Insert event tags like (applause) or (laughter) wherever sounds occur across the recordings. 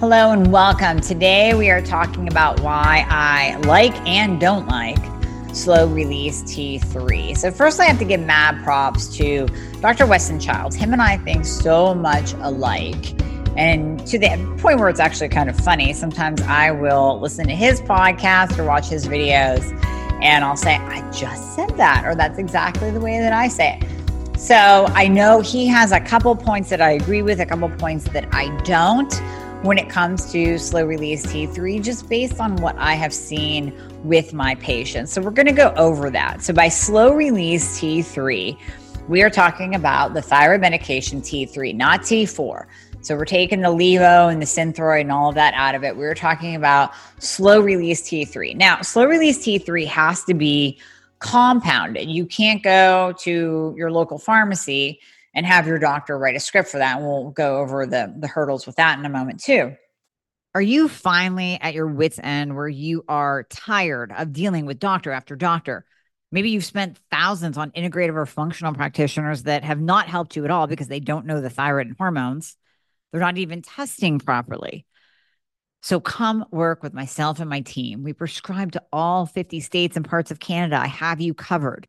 Hello and welcome. Today we are talking about why I like and don't like slow release T3. So, first, I have to give mad props to Dr. Westin Childs. Him and I think so much alike. And to the point where it's actually kind of funny, sometimes I will listen to his podcast or watch his videos and I'll say, I just said that, or that's exactly the way that I say it. So I know he has a couple points that I agree with, a couple points that I don't when it comes to slow release T3, just based on what I have seen with my patients. So, we're going to go over that. So, by slow release T3, we are talking about the thyroid medication T3, not T4. So, we're taking the Levo and the Synthroid and all of that out of it. We're talking about slow release T3. Now, slow release T3 has to be compounded. You can't go to your local pharmacy and have your doctor write a script for that. And we'll go over the, the hurdles with that in a moment, too. Are you finally at your wits' end where you are tired of dealing with doctor after doctor? Maybe you've spent thousands on integrative or functional practitioners that have not helped you at all because they don't know the thyroid and hormones. They're not even testing properly. So come work with myself and my team. We prescribe to all 50 states and parts of Canada. I have you covered.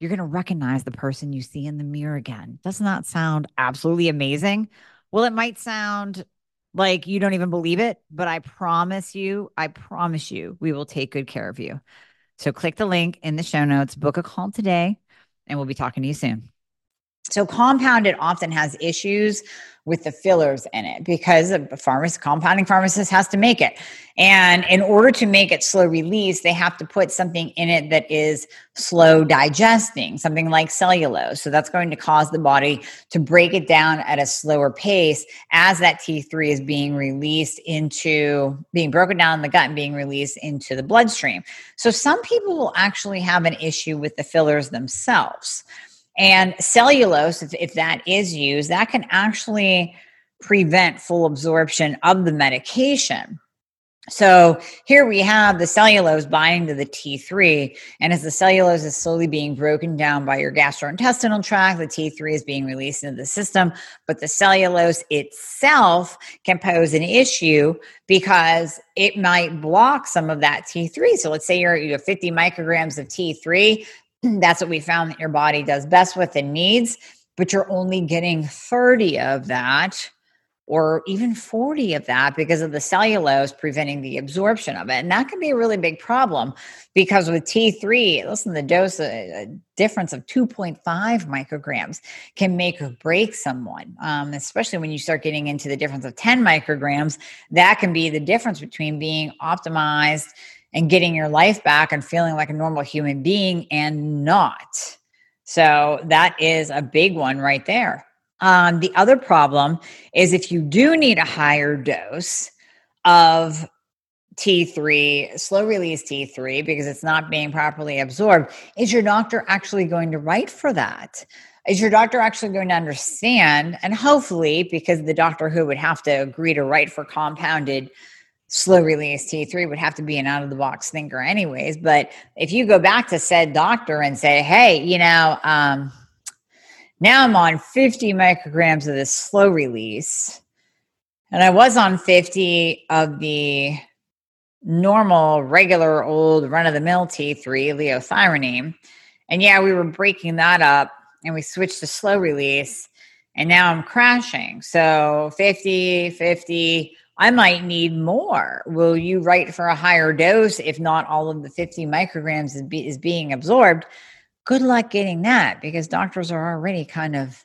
you're going to recognize the person you see in the mirror again. Doesn't that sound absolutely amazing? Well, it might sound like you don't even believe it, but I promise you, I promise you, we will take good care of you. So click the link in the show notes, book a call today, and we'll be talking to you soon. So compounded often has issues with the fillers in it because a pharmacist, compounding pharmacist has to make it. And in order to make it slow release, they have to put something in it that is slow digesting, something like cellulose. So that's going to cause the body to break it down at a slower pace as that T3 is being released into being broken down in the gut and being released into the bloodstream. So some people will actually have an issue with the fillers themselves. And cellulose, if, if that is used, that can actually prevent full absorption of the medication. So here we have the cellulose binding to the T3. And as the cellulose is slowly being broken down by your gastrointestinal tract, the T3 is being released into the system. But the cellulose itself can pose an issue because it might block some of that T3. So let's say you're, you have 50 micrograms of T3. That's what we found that your body does best with and needs, but you're only getting 30 of that or even 40 of that because of the cellulose preventing the absorption of it. And that can be a really big problem because with T3, listen, the dose, a, difference of 2.5 micrograms can make or break someone, um, especially when you start getting into the difference of 10 micrograms. That can be the difference between being optimized and getting your life back and feeling like a normal human being and not. So that is a big one right there. Um, the other problem is if you do need a higher dose of T3, slow release T3, because it's not being properly absorbed, is your doctor actually going to write for that? Is your doctor actually going to understand? And hopefully, because the doctor who would have to agree to write for compounded slow release T3 would have to be an out of the box thinker, anyways. But if you go back to said doctor and say, hey, you know, um, now I'm on 50 micrograms of this slow release, and I was on 50 of the normal, regular, old run of the mill T3, liothyronine. And yeah, we were breaking that up and we switched to slow release, and now I'm crashing. So 50, 50, I might need more. Will you write for a higher dose if not all of the 50 micrograms is, be, is being absorbed? Good luck getting that because doctors are already kind of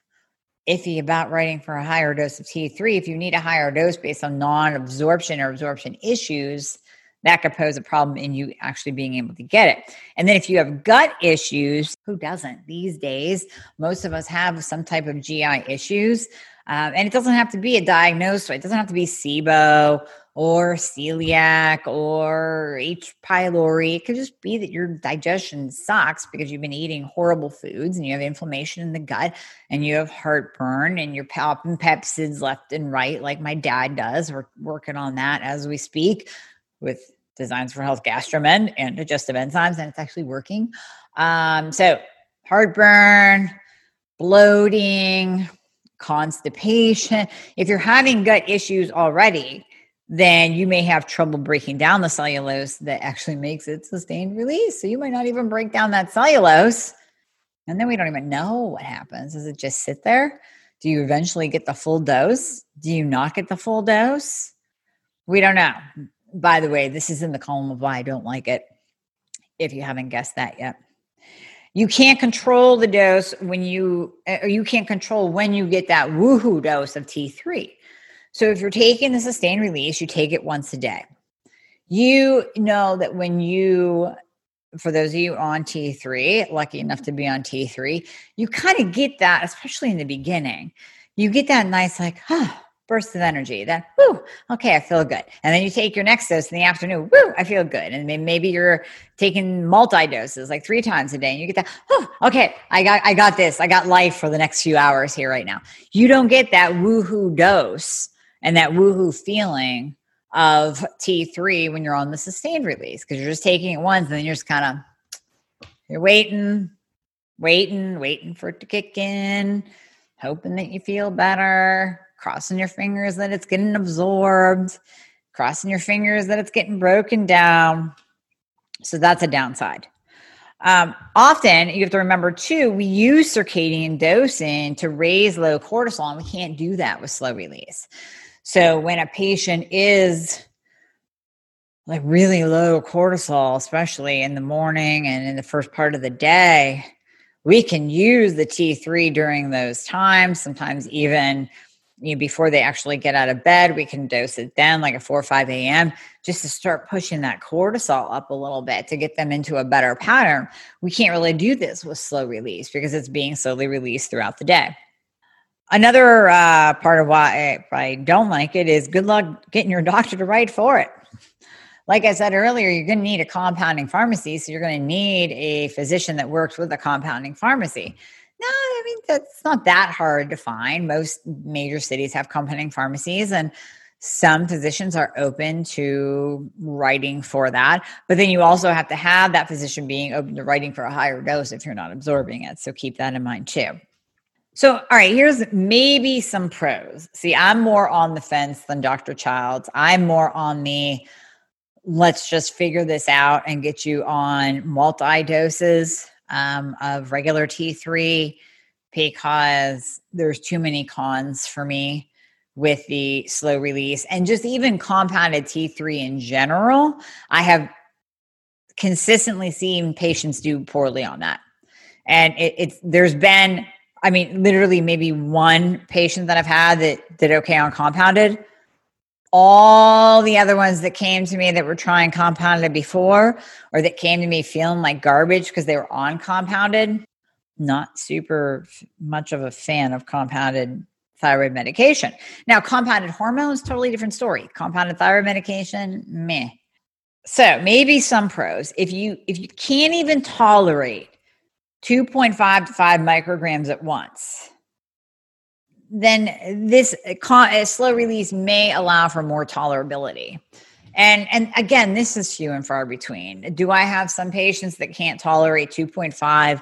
iffy about writing for a higher dose of T3. If you need a higher dose based on non absorption or absorption issues, that could pose a problem in you actually being able to get it. And then if you have gut issues, who doesn't these days? Most of us have some type of GI issues. Um, and it doesn't have to be a diagnosis. It doesn't have to be SIBO or celiac or H. pylori. It could just be that your digestion sucks because you've been eating horrible foods and you have inflammation in the gut and you have heartburn and you're popping Pepcids left and right, like my dad does. We're working on that as we speak with Designs for Health GastroMend and digestive enzymes, and it's actually working. Um, so, heartburn, bloating, constipation. If you're having gut issues already, then you may have trouble breaking down the cellulose that actually makes it sustained release. So you might not even break down that cellulose. And then we don't even know what happens. Does it just sit there? Do you eventually get the full dose? Do you not get the full dose? We don't know. By the way, this is in the column of why I don't like it, if you haven't guessed that yet. You can't control the dose when you, eh, or you can't control when you get that woohoo dose of T3. So if you're taking the sustained release, you take it once a day. You know that when you, for those of you on T3, lucky enough to be on T3, you kind of get that, especially in the beginning. You get that nice, like, huh, burst of energy. Then, whoo, okay, I feel good. And then you take your next dose in the afternoon, whoo, I feel good. And maybe you're taking multi doses, like three times a day, and you get that, okay, I got, I got this. I got life for the next few hours here right now. You don't get that woohoo dose and that woohoo feeling of T3 when you're on the sustained release because you're just taking it once and then you're just kind of you're waiting, waiting, waiting for it to kick in, hoping that you feel better, crossing your fingers that it's getting absorbed, crossing your fingers that it's getting broken down. So that's a downside. Um, often you have to remember too, we use circadian dosing to raise low cortisol, and we can't do that with slow release. So when a patient is like really low cortisol, especially in the morning and in the first part of the day, we can use the T3 during those times, sometimes even you know, before they actually get out of bed, we can dose it then, like at 4 or 5 a.m., just to start pushing that cortisol up a little bit to get them into a better pattern. We can't really do this with slow release because it's being slowly released throughout the day. Another uh, part of why I don't like it is good luck getting your doctor to write for it. Like I said earlier, you're going to need a compounding pharmacy, so you're going to need a physician that works with a compounding pharmacy. No, I mean that's not that hard to find. Most major cities have compounding pharmacies, and some physicians are open to writing for that. But then you also have to have that physician being open to writing for a higher dose if you're not absorbing it. So keep that in mind too. So, all right, here's maybe some pros. See, I'm more on the fence than Dr. Childs. I'm more on the let's just figure this out and get you on multi doses um, of regular T3 because there's too many cons for me with the slow release and just even compounded T3 in general. I have consistently seen patients do poorly on that. And it, it's there's been I mean, literally maybe one patient that I've had that did okay on compounded. All the other ones that came to me that were trying compounded before or that came to me feeling like garbage because they were on compounded, not super much of a fan of compounded thyroid medication. Now, compounded hormones, totally different story. Compounded thyroid medication, meh. So maybe some pros. If you if you can't even tolerate 2.5 to 5 micrograms at once, then this slow release may allow for more tolerability. And and again, this is few and far between. Do I have some patients that can't tolerate 2.5?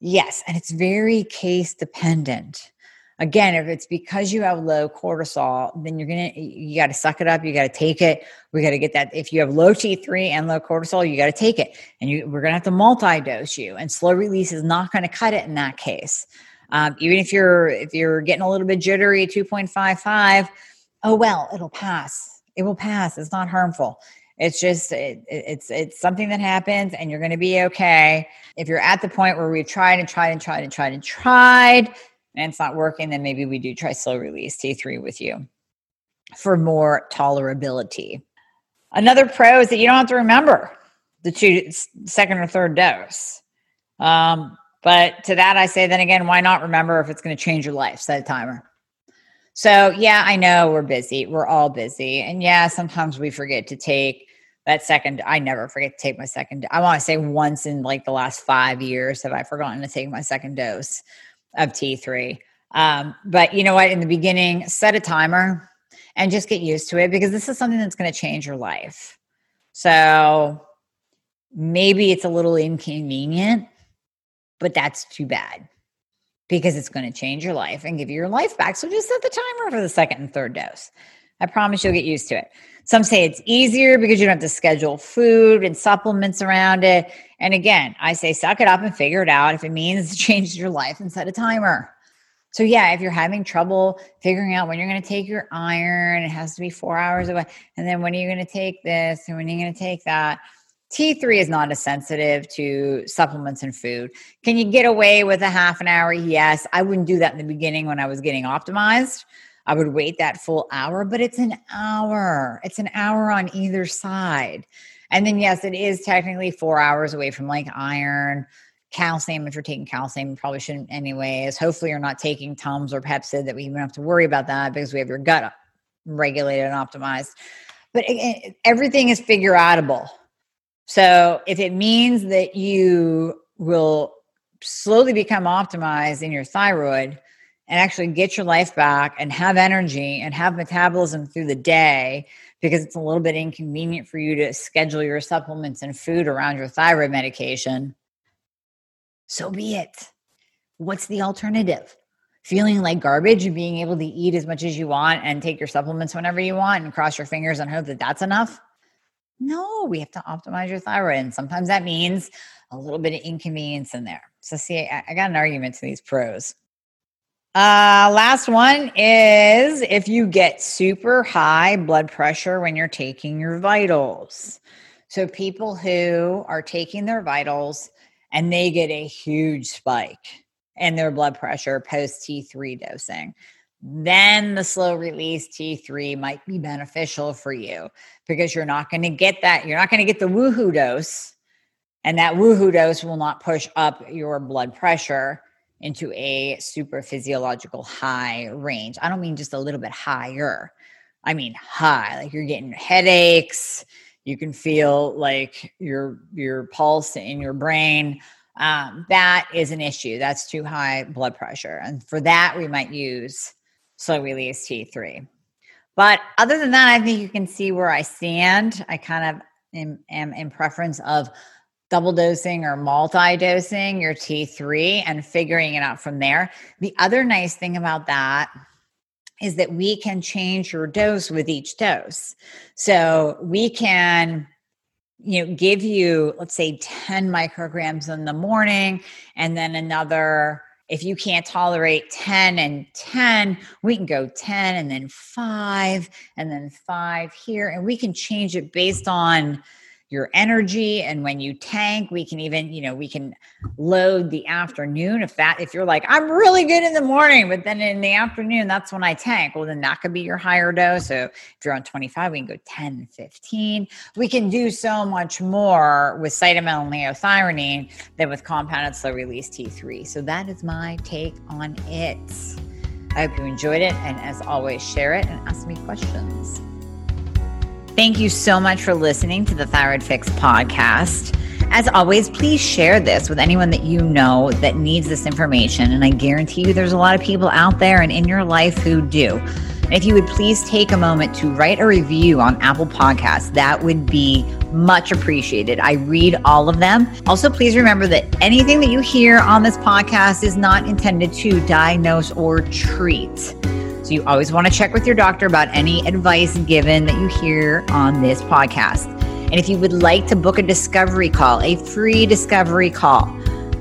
Yes, and it's very case dependent again, if it's because you have low cortisol, then you're gonna you got to suck it up. You got to take it. We got to get that. If you have low T3 and low cortisol, you got to take it, and you we're gonna have to multi-dose you. And slow release is not going to cut it in that case. Um, even if you're if you're getting a little bit jittery, five five, oh well, it'll pass. It will pass. It's not harmful. It's just it, it's it's something that happens, and you're going to be okay. If you're at the point where we've tried and tried and tried and tried and tried and it's not working, then maybe we do try slow release T3 with you for more tolerability. Another pro is that you don't have to remember the two second or third dose. Um, but to that, I say, then again, why not remember if it's going to change your life? Set a timer. So, yeah, I know we're busy. We're all busy. And yeah, sometimes we forget to take that second. I never forget to take my second. I want to say once in like the last five years have I forgotten to take my second dose of T3. Um, but you know what? In the beginning, set a timer and just get used to it because this is something that's going to change your life. So maybe it's a little inconvenient, but that's too bad because it's going to change your life and give you your life back. So just set the timer for the second and third dose. I promise you'll get used to it. Some say it's easier because you don't have to schedule food and supplements around it. And again, I say suck it up and figure it out. If it means (laughs) it changes your life and set a timer. So yeah, if you're having trouble figuring out when you're going to take your iron, it has to be four hours away. And then when are you going to take this and when are you going to take that? T3 is not as sensitive to supplements and food. Can you get away with a half an hour? Yes. I wouldn't do that in the beginning when I was getting optimized. I would wait that full hour, but it's an hour. It's an hour on either side. And then, yes, it is technically four hours away from like iron, calcium. If you're taking calcium, you probably shouldn't, anyways. Hopefully, you're not taking Tums or Pepcid that we even have to worry about that because we have your gut regulated and optimized. But eh, eh, everything is figure outable so if it means that you will slowly become optimized in your thyroid and actually get your life back and have energy and have metabolism through the day because it's a little bit inconvenient for you to schedule your supplements and food around your thyroid medication, so be it. What's the alternative? Feeling like garbage and being able to eat as much as you want and take your supplements whenever you want and cross your fingers and hope that that's enough? No, we have to optimize your thyroid. And sometimes that means a little bit of inconvenience in there. So, see, I, I got an argument to these pros. Uh, last one is if you get super high blood pressure when you're taking your vitals. So, people who are taking their vitals and they get a huge spike in their blood pressure post T3 dosing then the slow release T3 might be beneficial for you because you're not going to get that. You're not going to get the woohoo dose, and that woohoo dose will not push up your blood pressure into a super physiological high range. I don't mean just a little bit higher. I mean high, like you're getting headaches. You can feel like your your pulse in your brain. Um, that is an issue. That's too high blood pressure, and for that we might use slow release T3. But other than that, I think you can see where I stand. I kind of am, am in preference of double dosing or multi dosing your T3 and figuring it out from there. The other nice thing about that is that we can change your dose with each dose. So we can you know give you let's say 10 micrograms in the morning and then another if you can't tolerate 10 and 10, we can go 10 and then 5 and then 5 here. And we can change it based on your energy and when you tank we can even you know we can load the afternoon if that if you're like i'm really good in the morning but then in the afternoon that's when i tank. Well then that could be your higher dose. So if you're on 25 we can go 10 15 we can do so much more with cytomel and liothyronine than with compounded slow release t3 so that is my take on it. I hope you enjoyed it and as always share it and ask me questions Thank you so much for listening to the Thyroid Fix podcast. As always, please share this with anyone that you know that needs this information. And I guarantee you there's a lot of people out there and in your life who do. If you would please take a moment to write a review on Apple Podcasts, that would be much appreciated. I read all of them. Also, please remember that anything that you hear on this podcast is not intended to diagnose or treat. So you always want to check with your doctor about any advice given that you hear on this podcast. And if you would like to book a discovery call, a free discovery call,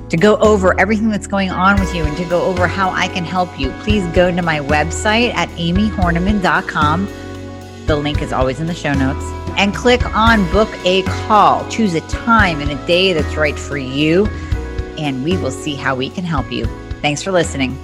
to go over everything that's going on with you and to go over how I can help you, please go to my website at amiehornaman.com. The link is always in the show notes. And click on book a call. Choose a time and a day that's right for you. And we will see how we can help you. Thanks for listening.